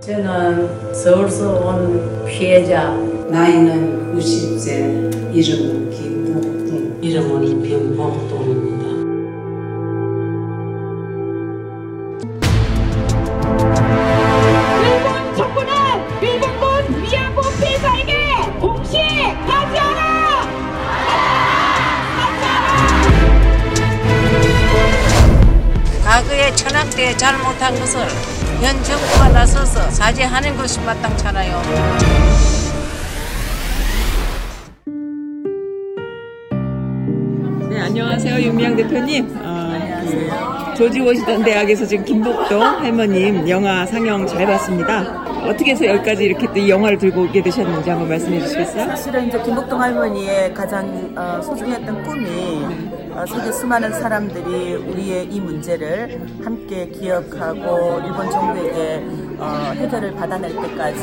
저는 서울서 온 피해자 나이는 90세, 이름은 김복동. 이름은 김복동입니다. 일본 정부는 일본군 위안부 피해자에게 공식 하지 않아! 과거에 천황 때 잘못한 것을 현 정부가 나서서 사죄하는 것이 마땅찮아요. 네, 안녕하세요. 윤미향 대표님. 어, 조지 워시던 대학에서 지금 김복동 할머님 영화 상영 잘 봤습니다. 어떻게 해서 여기까지 이렇게 또 이 영화를 들고 오게 되셨는지 한번 말씀해 주시겠어요? 사실은 이제 김복동 할머니의 가장 어, 소중했던 꿈이 어, 세계 수많은 사람들이 우리의 이 문제를 함께 기억하고 일본 정부에게 어, 해결을 받아낼 때까지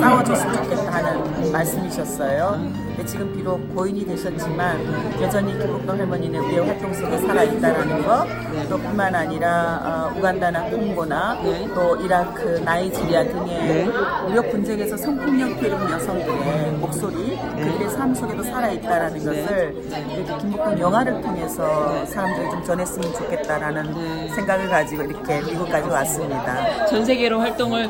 싸워줬으면 좋겠다 하는 말씀이셨어요. 지금 비록 고인이 되셨지만 여전히 김복동 할머니는 우리의 활동 속에 살아있다는 거, 또 뿐만 아니라 어, 우간다나 콩고나 또 이라크, 나이지리아 등의 무력 분쟁에서 성폭력 피해 여성들의 삶 속에도 살아있다라는 것을 이렇게 김복동 영화를 통해서 사람들이 좀 전했으면 좋겠다라는 생각을 가지고 이렇게 미국까지 왔습니다. 전 세계로 활동을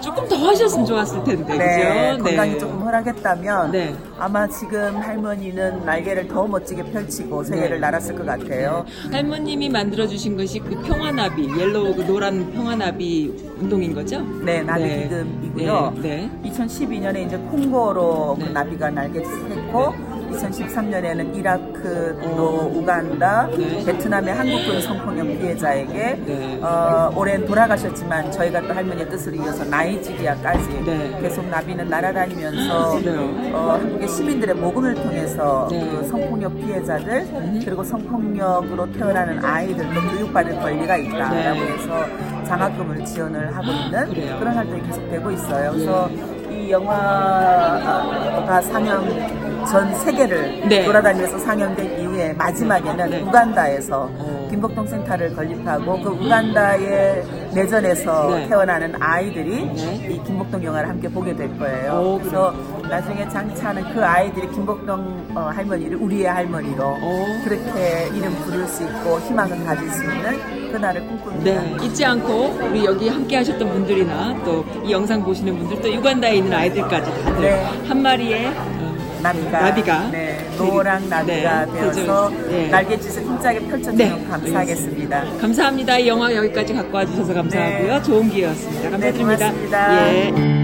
조금 더 하셨으면 좋았을 텐데, 네, 그죠? 건강이 조금 허락했다면 네. 아마 지금 할머니는 날개를 더 멋지게 펼치고 세계를 네. 날았을 것 같아요. 할머님이 만들어주신 것이 그 평화나비, yellow 그 노란 평화나비 운동인 거죠? 네, 나비 네. 기금이고요. 네, 네. 2012년에 이제 콩고로 그 네. 나비가 날개했고 2013년에는 이라크 어. 또 우간다, 네. 베트남의 한국군 성폭력 피해자에게 네. 어, 올해는 돌아가셨지만 저희가 또 할머니의 뜻을 이어서 나이지리아까지 네. 계속 나비는 날아다니면서 그래요. 어, 한국의 시민들의 모금을 통해서 네. 그 성폭력 피해자들 그리고 성폭력으로 태어나는 아이들도 교육받을 권리가 있다라고 네. 해서 장학금을 지원을 하고 있는 그래요. 그런 활동이 계속되고 있어요. 그래서 이 영화가 상영 전 세계를 네. 돌아다니면서 상영된 이후에 마지막에는 네. 우간다에서 어. 김복동 센터를 건립하고 그 우간다의 내전에서 네. 태어나는 아이들이 네. 이 김복동 영화를 함께 보게 될 거예요. 오, 그래서 나중에 장차는 그 아이들이 김복동 어, 할머니를 우리의 할머니로 오. 그렇게 이름 부를 수 있고 희망을 가질 수 있는 그날을 꿈꿉니다. 네, 잊지 않고 우리 여기 함께 하셨던 분들이나 또 이 영상 보시는 분들 또 유관다에 있는 아이들까지 다들 네. 한 마리의 어, 나비가, 나비가 네, 노랑 나비가 네, 되어서 네. 날갯짓을 힘차게 펼쳐주면 네, 감사하겠습니다. 감사합니다. 이 영화 여기까지 갖고 와주셔서 감사하고요. 네. 좋은 기회였습니다. 감사드립니다. 고맙습니다. 예.